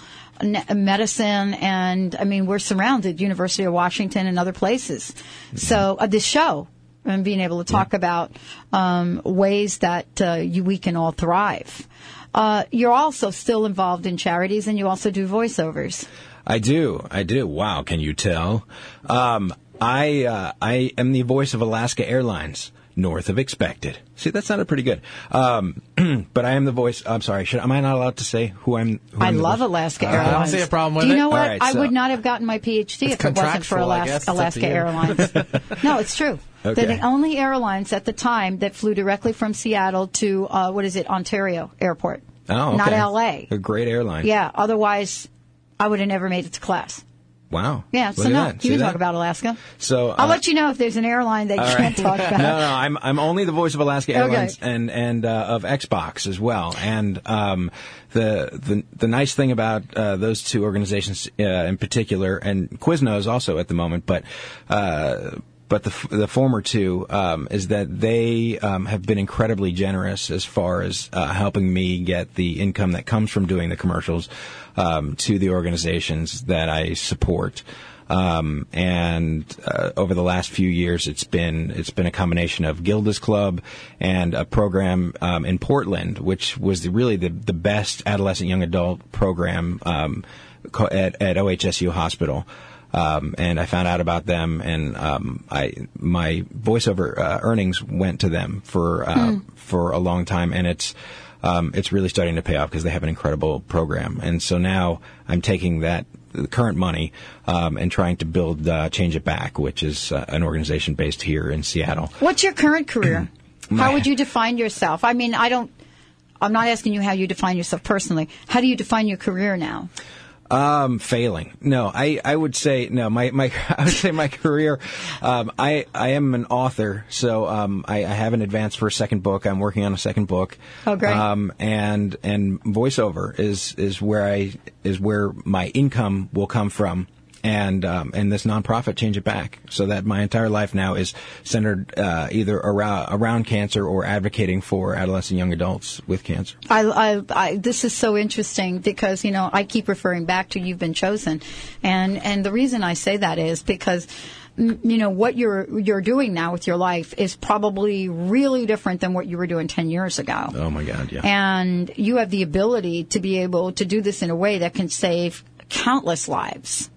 medicine, and I mean we're surrounded, University of Washington and other places. So uh, this show and being able to talk about um, ways that uh, you, we can all thrive. Uh, you're also still involved in charities, and you also do voiceovers. I do. I do. Wow. Can you tell? Um, I uh, I am the voice of Alaska Airlines. North of expected. See, that sounded pretty good. Um, but I am the voice. I'm sorry. Should, am I not allowed to say who I'm? Who I I'm love voice- Alaska Uh, Airlines. I don't see a problem with Do you it. know what? All right, I so- would not have gotten my PhD if it wasn't for contractual, I Alas- guess. It's up to Alaska. Airlines. no, it's true. Okay. They're the only airlines at the time that flew directly from Seattle to uh, what is it, Ontario Airport, Oh, not. L.A. A great airline. Yeah. Otherwise, I would have never made it to class. Wow. Yeah. Look so no, that. you See can that? talk about Alaska. So I'll uh, let you know if there's an airline that you All can't talk about. No, no, I'm I'm only the voice of Alaska Okay. Airlines and and uh, of Xbox as well. And um, the the the nice thing about uh, those two organizations uh, in particular, and Quiznos also at the moment, but. But the, the former two um, is that they um, have been incredibly generous as far as uh, helping me get the income that comes from doing the commercials um, to the organizations that I support. Um, and uh, over the last few years, it's been it's been a combination of Gilda's Club and a program um, in Portland, which was the, really the the best adolescent young adult program um, at at OHSU Hospital. Um, and I found out about them, and um, I my voiceover uh, earnings went to them for uh, Hmm. for a long time, and it's um, it's really starting to pay off because they have an incredible program. And so now I'm taking that the current money um, and trying to build uh, Change It Back, which is uh, an organization based here in Seattle. What's your current career? How would you define yourself? I mean, I don't. I'm not asking you how you define yourself personally. How do you define your career now? Um, failing. No, I, I would say no. My, my I would say my career. Um, I I am an author, so um, I, I have an advance for a second book. I'm working on a second book. Oh, great. Um, and and voiceover is is where I is where my income will come from. And um, and this nonprofit change it back so that my entire life now is centered uh, either around around cancer or advocating for adolescent young adults with cancer. I, I, I, this is so interesting because you know I keep referring back to you've been chosen, and and the reason I say that is because you know what you're you're doing now with your life is probably really different than what you were doing ten years ago. Oh my God! Yeah. And you have the ability to be able to do this in a way that can save countless lives.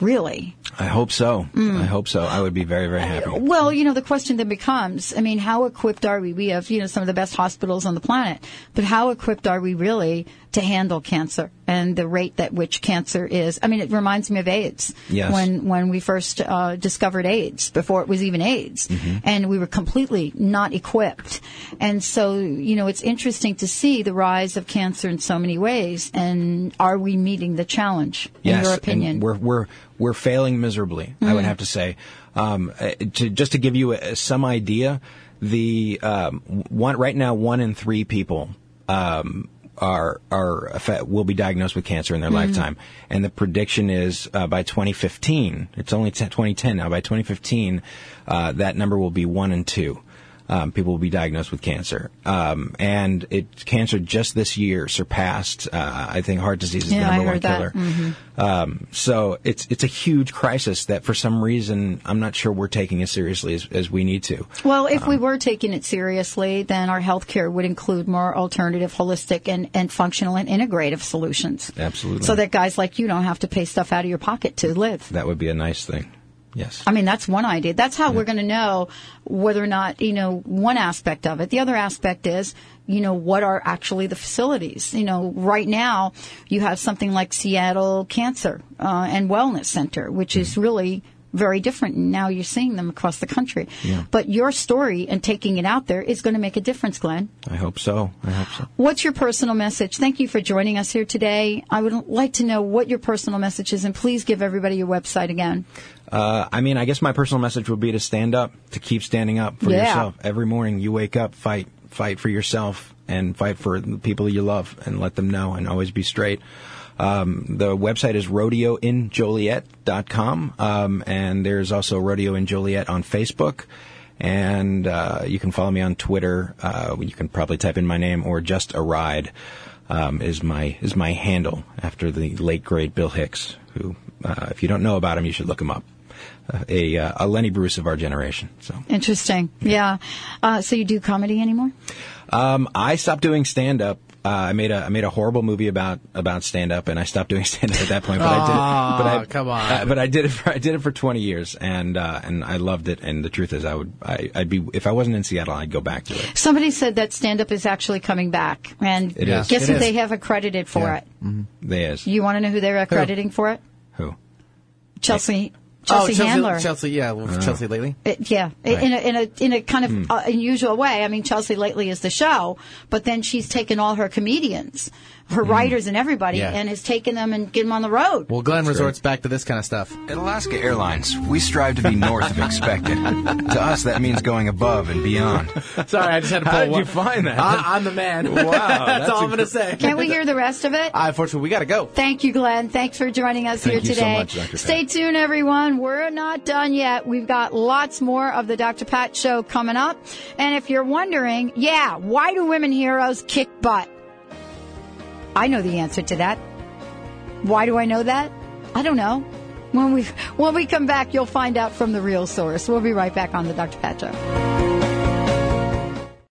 Really. I hope so. Mm. I hope so. I would be very very happy. Well, you know, the question then becomes, I mean, how equipped are we? We have, you know, some of the best hospitals on the planet, but how equipped are we really to handle cancer and the rate at which cancer is? I mean, it reminds me of AIDS. Yes. When, when we first uh, discovered AIDS, before it was even AIDS, Mm-hmm. and we were completely not equipped. And so, you know, it's interesting to see the rise of cancer in so many ways, and are we meeting the challenge, in yes, your opinion? and we're we're we're failing miserably. I would Mm. have to say. Um, uh, to, just to give you uh some idea, the um, one right now, one in three people. Um, are are will be diagnosed with cancer in their Mhm. lifetime, and the prediction is uh, by 2015. It's only 10, 2010 now. By 2015, uh, that number will be one in two. Um, people will be diagnosed with cancer, um, and it cancer just this year surpassed. Uh, I think heart disease is Yeah, the number one killer. Mhm. Um, so it's it's a huge crisis that for some reason I'm not sure we're taking as seriously as, as we need to. Well, if we were taking it seriously, then our healthcare would include more alternative, holistic, and, and functional and integrative solutions. Absolutely. So that guys like you don't have to pay stuff out of your pocket to live. that would be a nice thing. Yes. I mean, that's one idea. That's how we're going to know whether or not, you know, one aspect of it. The other aspect is, you know, what are actually the facilities? You know, right now you have something like Seattle Cancer uh, and Wellness Center, which is really very different. And now you're seeing them across the country. Yeah. But your story and taking it out there is going to make a difference, Glenn. I hope so. I hope so. What's your personal message? Thank you for joining us here today. I would like to know what your personal message is, and please give everybody your website again. Uh, I mean, I guess my personal message would be to stand up, to keep standing up for Yeah. yourself. Every morning you wake up, fight, fight for yourself. and fight for the people you love and let them know and always be straight. Um, the website is rodeoinjoliet.com, um, and there's also Rodeo in Joliet on Facebook. And uh, you can follow me on Twitter. Uh, you can probably type in my name or just a ride um, is my is my handle after the late great Bill Hicks, who, uh, if you don't know about him, you should look him up. A, uh, a Lenny Bruce of our generation. So Interesting. Yeah. Uh, so you do comedy anymore? um, I stopped doing stand up. Uh, I made a I made a horrible movie about about stand up, and I stopped doing stand up at that point. But I did But I, come on. uh, but I did it. For, I did it for twenty years, and uh, and I loved it. And the truth is, I would I, I'd be if I wasn't in Seattle, I'd go back to it. Somebody said that stand up is actually coming back. And It is. guess It who is. they have accredited for Yeah. it? There is. You want to know who they're accrediting for it? Who? Chelsea. Oh, Chelsea Chelsea, Handler. Chelsea, yeah, well, Oh. Chelsea lately. It, yeah, Right. in a in a in a kind of Hmm. uh, unusual way. I mean, Chelsea lately is the show, but then she's taken all her comedians, her writers, and everybody, Yeah. and has taken them and get them on the road. Well, Glenn That's resorts back to this kind of stuff. At Alaska Airlines, we strive to be north of expected. to us, that means going above and beyond. Sorry, I just had to pull How did one. you find that? I, I'm the man. Wow, that's, that's all I'm going to say. Can we hear the rest of it? Uh, unfortunately, we got to go. Thank you, Glenn. Thanks for joining us Thank here you so today. much, Dr. Stay tuned, everyone. We're not done yet. We've got lots more of the Dr. Pat Show coming up. And if you're wondering, yeah, why do women heroes kick butt? I know the answer to that. Why do I know that? I don't know. When we when we come back, you'll find out from the real source. We'll be right back on the Dr. Pat Show.